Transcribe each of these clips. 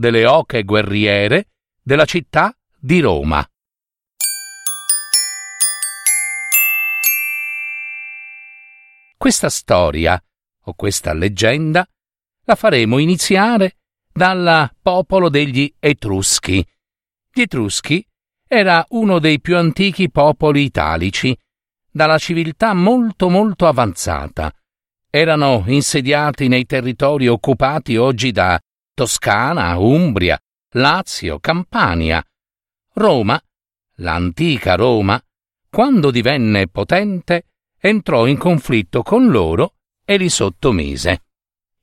delle oche guerriere della città di Roma. Questa storia, o questa leggenda, la faremo iniziare dal popolo degli Etruschi. Gli Etruschi era uno dei più antichi popoli italici, dalla civiltà molto molto avanzata. Erano insediati nei territori occupati oggi da Toscana, Umbria, Lazio, Campania. Roma, l'antica Roma, quando divenne potente, entrò in conflitto con loro e li sottomise.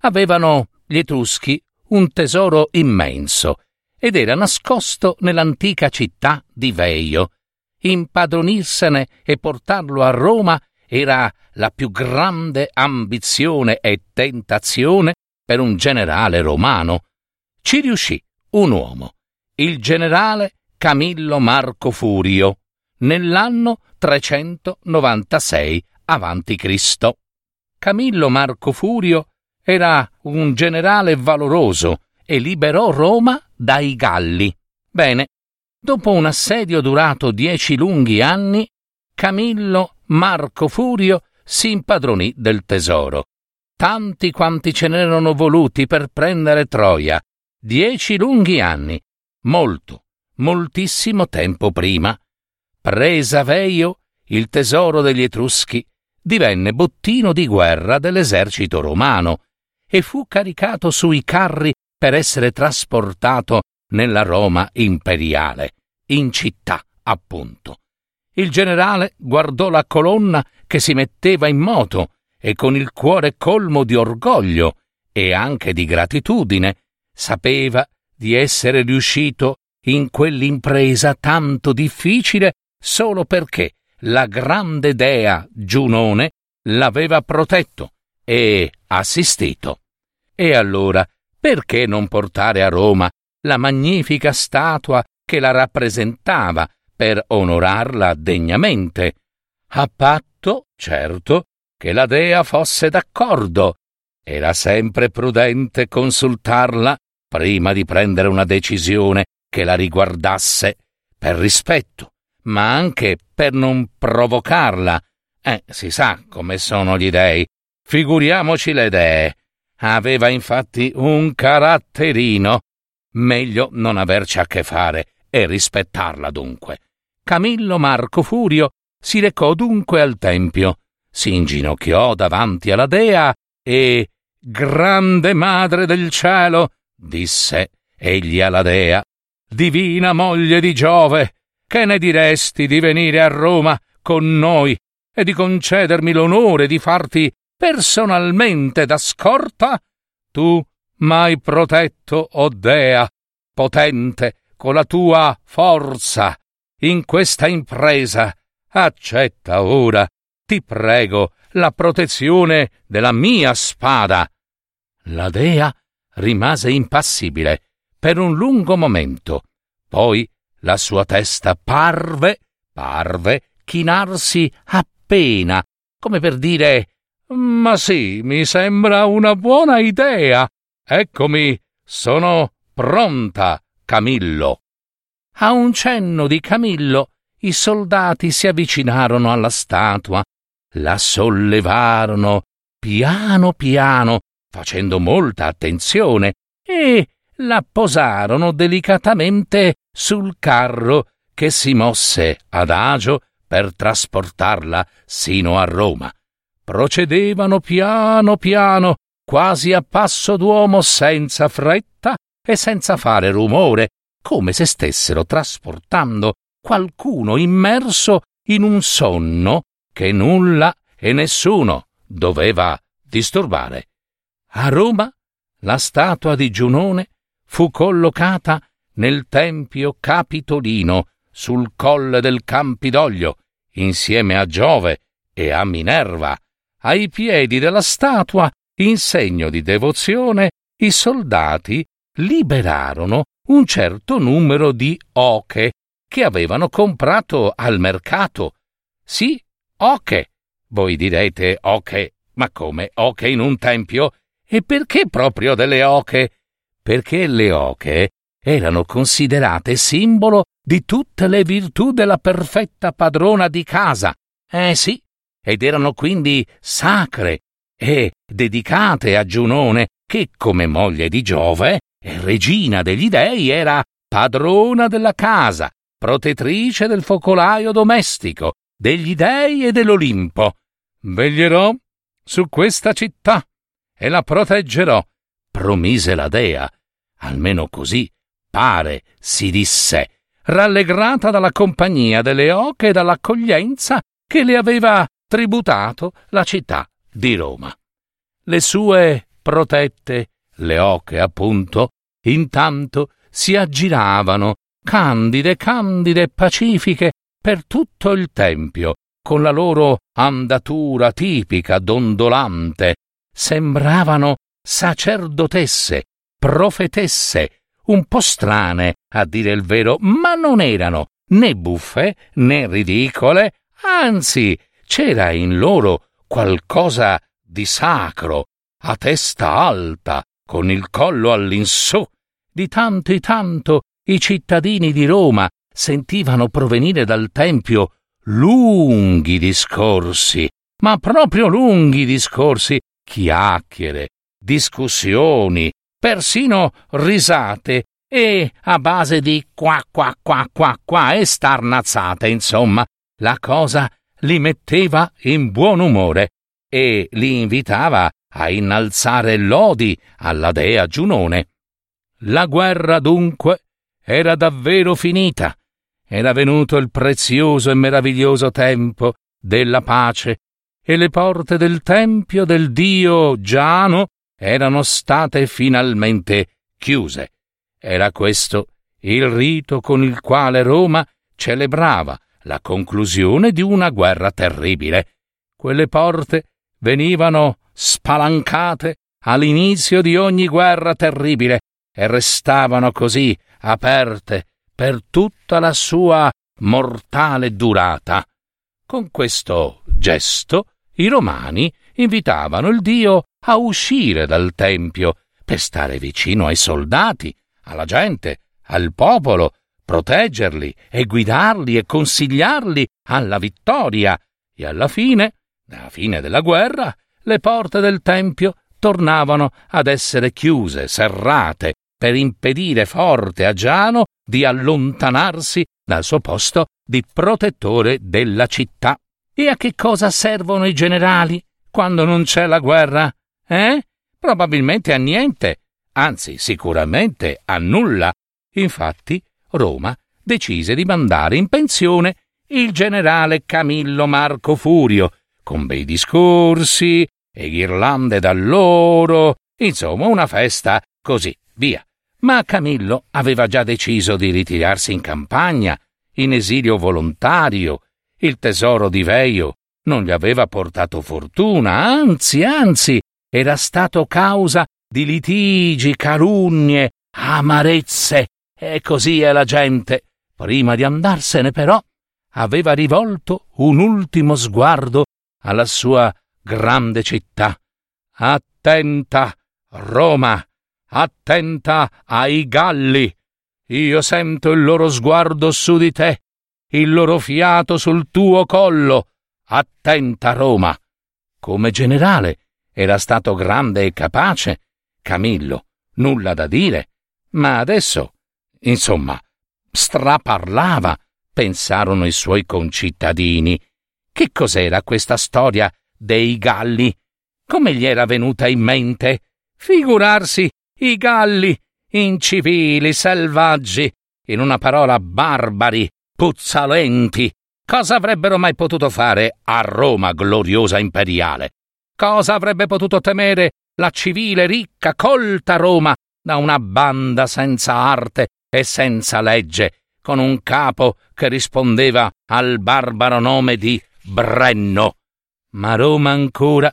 Avevano gli Etruschi un tesoro immenso ed era nascosto nell'antica città di Veio. Impadronirsene e portarlo a Roma era la più grande ambizione e tentazione per un generale romano. Ci riuscì un uomo, il generale Camillo Marco Furio, nell'anno 396 a.C. Camillo Marco Furio era un generale valoroso e liberò Roma dai Galli. Bene, dopo un assedio durato dieci lunghi anni, Camillo Marco Furio si impadronì del tesoro tanti quanti ce n'erano voluti per prendere Troia. Dieci lunghi anni. Molto, moltissimo tempo prima. Presa Veio, il tesoro degli Etruschi, divenne bottino di guerra dell'esercito romano e fu caricato sui carri per essere trasportato nella Roma imperiale, in città, appunto. Il generale guardò la colonna che si metteva in moto e con il cuore colmo di orgoglio e anche di gratitudine sapeva di essere riuscito in quell'impresa tanto difficile solo perché la grande dea Giunone l'aveva protetto e assistito. E allora perché non portare a Roma la magnifica statua che la rappresentava per onorarla degnamente? A patto, certo, che la dea fosse d'accordo. Era sempre prudente consultarla prima di prendere una decisione che la riguardasse, per rispetto, ma anche per non provocarla. Eh, si sa come sono gli dei. Figuriamoci le dee. Aveva infatti un caratterino. Meglio non averci a che fare e rispettarla dunque. Camillo Marco Furio si recò dunque al tempio si inginocchiò davanti alla dea e Grande Madre del Cielo, disse egli alla dea, divina moglie di Giove, che ne diresti di venire a Roma con noi e di concedermi l'onore di farti personalmente da scorta? Tu m'hai protetto, o oh Dea, potente, con la tua forza, in questa impresa. Accetta ora ti prego, la protezione della mia spada. La dea rimase impassibile per un lungo momento. Poi la sua testa parve, parve chinarsi appena, come per dire Ma sì, mi sembra una buona idea. Eccomi, sono pronta, Camillo. A un cenno di Camillo, i soldati si avvicinarono alla statua la sollevarono piano piano, facendo molta attenzione, e la posarono delicatamente sul carro che si mosse adagio per trasportarla sino a Roma. Procedevano piano piano, quasi a passo d'uomo senza fretta e senza fare rumore, come se stessero trasportando qualcuno immerso in un sonno che nulla e nessuno doveva disturbare. A Roma la statua di Giunone fu collocata nel Tempio Capitolino, sul colle del Campidoglio, insieme a Giove e a Minerva. Ai piedi della statua, in segno di devozione, i soldati liberarono un certo numero di oche che avevano comprato al mercato. Sì, oche. Voi direte oche, ma come oche in un tempio? E perché proprio delle oche? Perché le oche erano considerate simbolo di tutte le virtù della perfetta padrona di casa. Eh sì, ed erano quindi sacre e dedicate a Giunone, che come moglie di Giove e regina degli dei era padrona della casa, protettrice del focolaio domestico, degli dei e dell'Olimpo. Veglierò su questa città e la proteggerò, promise la dea. Almeno così pare, si disse, rallegrata dalla compagnia delle oche e dall'accoglienza che le aveva tributato la città di Roma. Le sue protette, le oche appunto, intanto si aggiravano, candide, candide e pacifiche, per tutto il tempio, con la loro andatura tipica, dondolante, sembravano sacerdotesse, profetesse, un po' strane, a dire il vero, ma non erano né buffe né ridicole, anzi c'era in loro qualcosa di sacro, a testa alta, con il collo all'insù. Di tanto in tanto i cittadini di Roma sentivano provenire dal Tempio lunghi discorsi, ma proprio lunghi discorsi, chiacchiere, discussioni, persino risate e a base di qua qua qua qua qua e starnazzate, insomma, la cosa li metteva in buon umore e li invitava a innalzare lodi alla dea Giunone. La guerra dunque era davvero finita. Era venuto il prezioso e meraviglioso tempo della pace e le porte del tempio del dio Giano erano state finalmente chiuse. Era questo il rito con il quale Roma celebrava la conclusione di una guerra terribile. Quelle porte venivano spalancate all'inizio di ogni guerra terribile e restavano così aperte per tutta la sua mortale durata. Con questo gesto i romani invitavano il dio a uscire dal tempio per stare vicino ai soldati, alla gente, al popolo, proteggerli e guidarli e consigliarli alla vittoria. E alla fine, alla fine della guerra, le porte del tempio tornavano ad essere chiuse, serrate, per impedire forte a Giano di allontanarsi dal suo posto di protettore della città. E a che cosa servono i generali quando non c'è la guerra? Eh? Probabilmente a niente, anzi sicuramente a nulla. Infatti Roma decise di mandare in pensione il generale Camillo Marco Furio, con bei discorsi e ghirlande d'alloro, insomma una festa così, via. Ma Camillo aveva già deciso di ritirarsi in campagna, in esilio volontario. Il tesoro di Veio non gli aveva portato fortuna, anzi, anzi, era stato causa di litigi, calunnie, amarezze. E così è la gente. Prima di andarsene, però, aveva rivolto un ultimo sguardo alla sua grande città. Attenta, Roma! Attenta ai galli! Io sento il loro sguardo su di te, il loro fiato sul tuo collo. Attenta, Roma! Come generale era stato grande e capace, Camillo, nulla da dire, ma adesso, insomma, straparlava, pensarono i suoi concittadini. Che cos'era questa storia dei galli? Come gli era venuta in mente? Figurarsi i galli, incivili, selvaggi, in una parola barbari, puzzalenti. Cosa avrebbero mai potuto fare a Roma gloriosa imperiale? Cosa avrebbe potuto temere la civile, ricca, colta Roma da una banda senza arte e senza legge, con un capo che rispondeva al barbaro nome di Brenno. Ma Roma ancora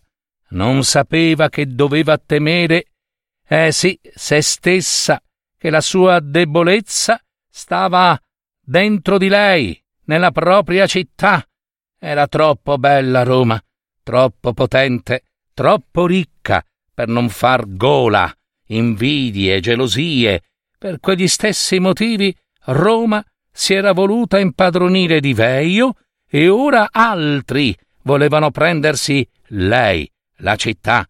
non sapeva che doveva temere, eh sì, se stessa, che la sua debolezza stava dentro di lei, nella propria città. Era troppo bella Roma, troppo potente, troppo ricca per non far gola, invidie, gelosie. Per quegli stessi motivi Roma si era voluta impadronire di Veio e ora altri volevano prendersi lei, la città.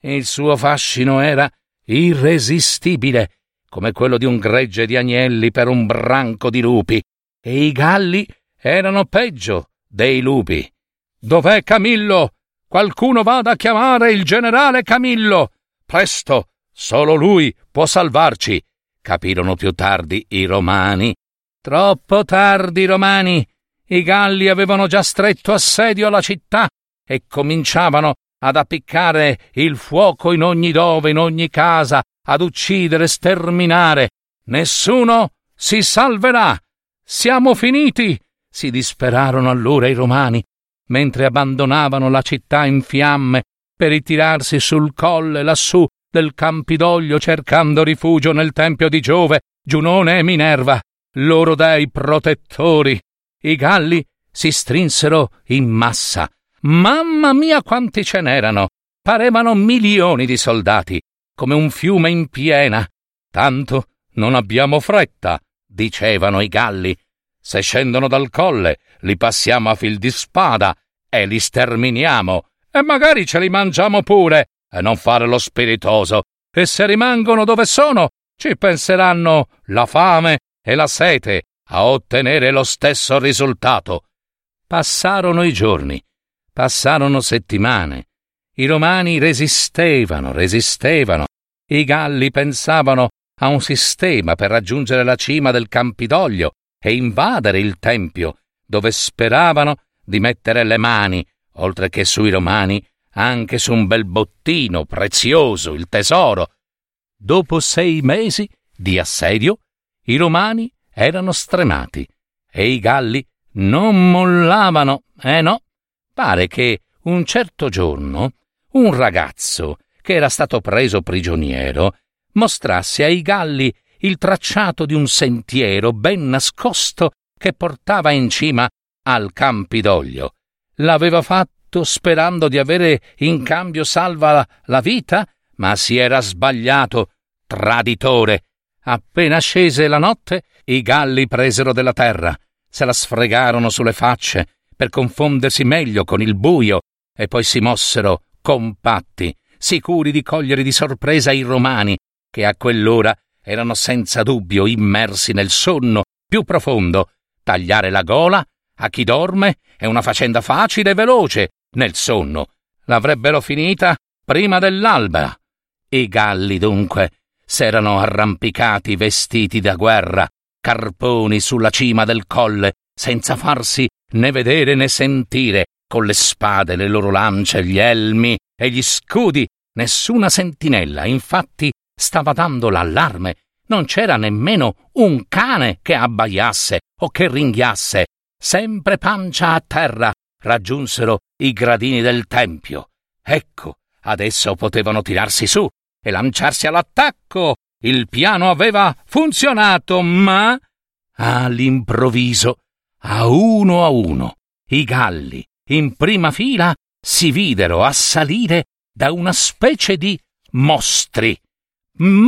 Il suo fascino era irresistibile, come quello di un gregge di agnelli per un branco di lupi, e i galli erano peggio dei lupi. Dov'è Camillo? Qualcuno vada a chiamare il generale Camillo. Presto, solo lui può salvarci. Capirono più tardi i romani. Troppo tardi, romani. I Galli avevano già stretto assedio alla città e cominciavano ad appiccare il fuoco in ogni dove, in ogni casa, ad uccidere, sterminare. Nessuno si salverà. Siamo finiti. si disperarono allora i romani, mentre abbandonavano la città in fiamme per ritirarsi sul colle lassù del Campidoglio cercando rifugio nel tempio di Giove, Giunone e Minerva, loro dei protettori. I galli si strinsero in massa. Mamma mia quanti ce n'erano! Parevano milioni di soldati, come un fiume in piena. Tanto non abbiamo fretta, dicevano i galli. Se scendono dal colle, li passiamo a fil di spada e li sterminiamo, e magari ce li mangiamo pure, e non fare lo spiritoso. E se rimangono dove sono, ci penseranno la fame e la sete a ottenere lo stesso risultato. Passarono i giorni, passarono settimane. I romani resistevano, resistevano. I galli pensavano a un sistema per raggiungere la cima del Campidoglio e invadere il Tempio, dove speravano di mettere le mani, oltre che sui romani, anche su un bel bottino prezioso, il tesoro. Dopo sei mesi di assedio, i romani erano stremati e i galli non mollavano. Eh no, pare che un certo giorno un ragazzo che era stato preso prigioniero mostrasse ai galli il tracciato di un sentiero ben nascosto che portava in cima al Campidoglio. L'aveva fatto sperando di avere in cambio salva la vita, ma si era sbagliato. Traditore. Appena scese la notte, i galli presero della terra, se la sfregarono sulle facce per confondersi meglio con il buio e poi si mossero compatti, sicuri di cogliere di sorpresa i romani, che a quell'ora erano senza dubbio immersi nel sonno più profondo. Tagliare la gola a chi dorme è una faccenda facile e veloce, nel sonno. L'avrebbero finita prima dell'alba. I galli, dunque, s'erano arrampicati vestiti da guerra, carponi sulla cima del colle, senza farsi né vedere né sentire, con le spade, le loro lance, gli elmi e gli scudi. Nessuna sentinella, infatti, stava dando l'allarme. Non c'era nemmeno un cane che abbaiasse o che ringhiasse. Sempre pancia a terra, raggiunsero i gradini del tempio. Ecco, adesso potevano tirarsi su e lanciarsi all'attacco. Il piano aveva funzionato, ma all'improvviso, a uno a uno, i galli in prima fila si videro assalire da una specie di mostri.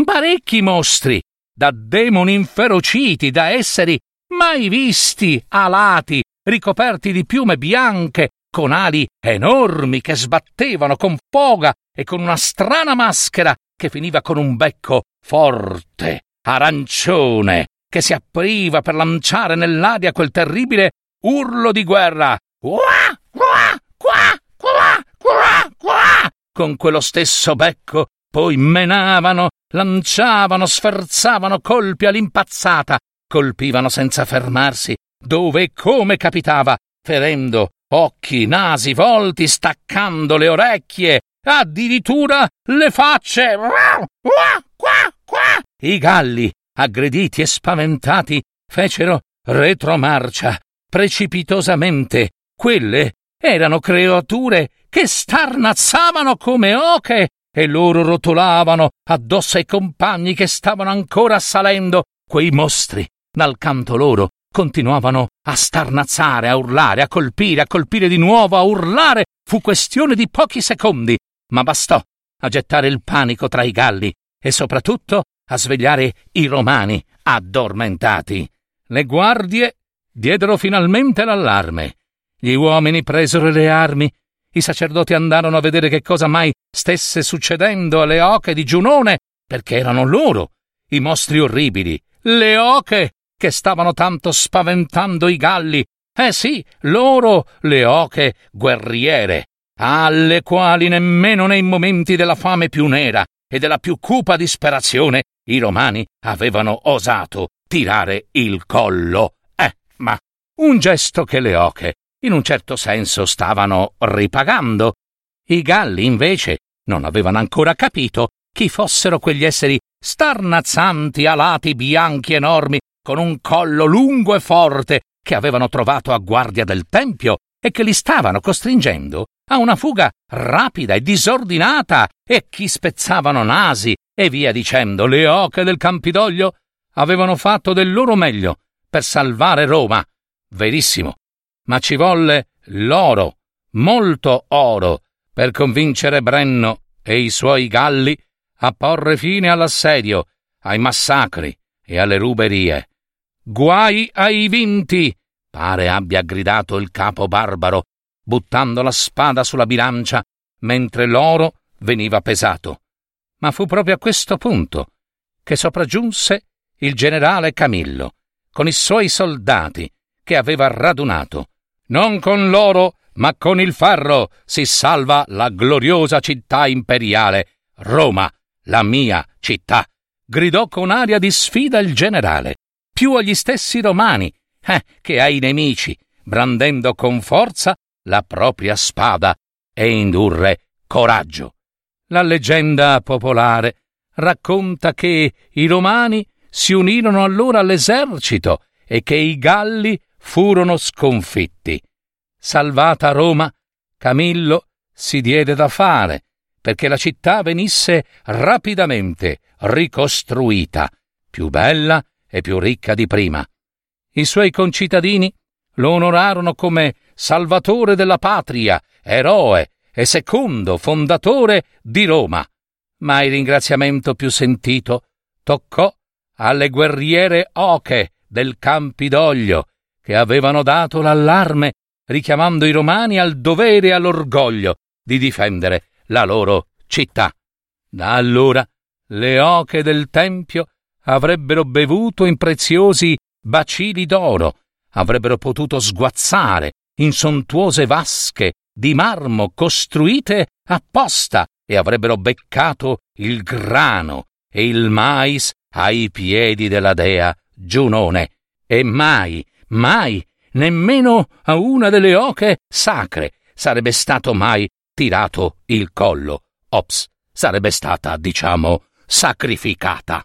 Parecchi mostri, da demoni inferociti, da esseri mai visti, alati, ricoperti di piume bianche, con ali enormi che sbattevano con foga e con una strana maschera che finiva con un becco forte, arancione, che si apriva per lanciare nell'aria quel terribile urlo di guerra. Qua, qua, qua, qua, qua, qua. Con quello stesso becco poi menavano, lanciavano, sferzavano colpi all'impazzata, colpivano senza fermarsi dove e come capitava, ferendo occhi, nasi, volti, staccando le orecchie, addirittura le facce. I galli aggrediti e spaventati, fecero retromarcia precipitosamente. Quelle erano creature che starnazzavano come oche e loro rotolavano addosso ai compagni che stavano ancora salendo. Quei mostri, dal canto loro, continuavano a starnazzare, a urlare, a colpire, a colpire di nuovo, a urlare. Fu questione di pochi secondi, ma bastò a gettare il panico tra i galli e soprattutto a svegliare i romani addormentati. Le guardie diedero finalmente l'allarme. Gli uomini presero le armi. I sacerdoti andarono a vedere che cosa mai stesse succedendo alle oche di Giunone, perché erano loro, i mostri orribili, le oche che stavano tanto spaventando i galli. Eh sì, loro, le oche guerriere, alle quali nemmeno nei momenti della fame più nera e della più cupa disperazione i romani avevano osato tirare il collo. Eh, ma un gesto che le oche, in un certo senso, stavano ripagando. I galli, invece, non avevano ancora capito chi fossero quegli esseri starnazzanti, alati, bianchi, enormi, con un collo lungo e forte, che avevano trovato a guardia del tempio e che li stavano costringendo a una fuga rapida e disordinata e chi spezzavano nasi e via dicendo le oche del Campidoglio avevano fatto del loro meglio per salvare Roma. Verissimo. Ma ci volle l'oro, molto oro, per convincere Brenno e i suoi galli a porre fine all'assedio, ai massacri e alle ruberie. Guai ai vinti! pare abbia gridato il capo barbaro buttando la spada sulla bilancia mentre l'oro veniva pesato. Ma fu proprio a questo punto che sopraggiunse il generale Camillo con i suoi soldati che aveva radunato. Non con l'oro, ma con il ferro si salva la gloriosa città imperiale, Roma, la mia città, gridò con aria di sfida il generale, più agli stessi romani eh, che ai nemici, brandendo con forza la propria spada e indurre coraggio. La leggenda popolare racconta che i romani si unirono allora all'esercito e che i galli furono sconfitti. Salvata Roma, Camillo si diede da fare perché la città venisse rapidamente ricostruita, più bella e più ricca di prima. I suoi concittadini lo onorarono come salvatore della patria, eroe e secondo fondatore di Roma. Ma il ringraziamento più sentito toccò alle guerriere oche del Campidoglio, che avevano dato l'allarme richiamando i romani al dovere e all'orgoglio di difendere la loro città. Da allora le oche del Tempio avrebbero bevuto in preziosi bacili d'oro, avrebbero potuto sguazzare in sontuose vasche di marmo costruite apposta e avrebbero beccato il grano e il mais ai piedi della dea Giunone. E mai, mai, nemmeno a una delle oche sacre sarebbe stato mai tirato il collo. Ops, sarebbe stata, diciamo, sacrificata.